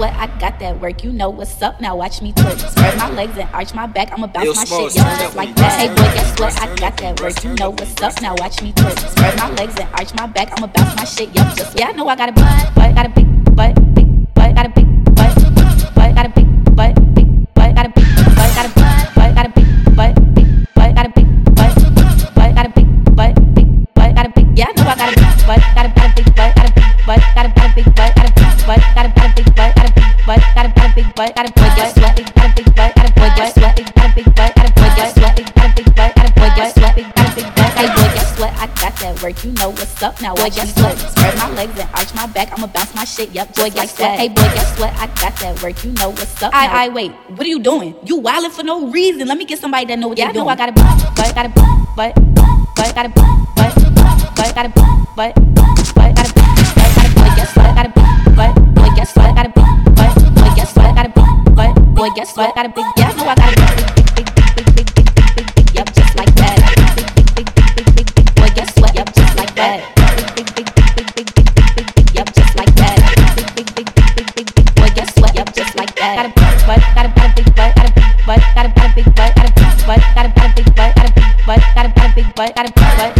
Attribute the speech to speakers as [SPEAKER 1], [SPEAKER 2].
[SPEAKER 1] sweat, I got that work. You know what's up now. Watch me twerk. Spread my legs and arch my back. I'ma bounce
[SPEAKER 2] Yo,
[SPEAKER 1] my
[SPEAKER 2] small,
[SPEAKER 1] shit, yo, just like that. Hey boy, guess what? I got that work. You know what's up now. Watch me twerk. Spread my legs and arch my back. I'ma bounce my shit, yo, just yeah. I know I got a big butt, got a big butt, big butt, got a big butt, butt, got a big butt, big butt, got a big butt, got a big butt, got a big butt, big butt, got a big butt, butt, got a big butt, big butt, got a big yeah. I know I got a big butt, got a got a big butt, got a big butt, got a got a big butt, a got a big butt, got a boy guess what? Got a big butt, got a boy guess? Got a big butt, got a boy guess? Got a big butt, got a boy guess? Got a big butt, hey boy guess what? I got that work. You know what's up now. Boy guess what? Spread my legs and arch my back. I'ma bounce my shit. Yup, boy guess what? Hey boy guess what? I got that work. You know what's up. I I wait. What are you doing? You wildin' for no reason. Let me get somebody that know what yeah, they doing. I got a butt, got a butt, butt, butt, got a butt, got a butt, butt, butt, boy guess what? Got a big yeah, know I got a big, big, big, big, big, big, big, big, big, big, just like that. Big, boy guess what? Yup, just like that. Big, big, big, big, big, big, big, boy guess what? Yup, just like that. Got a big butt, got a big butt, got a big butt, got a big butt, got a big butt, got a big butt,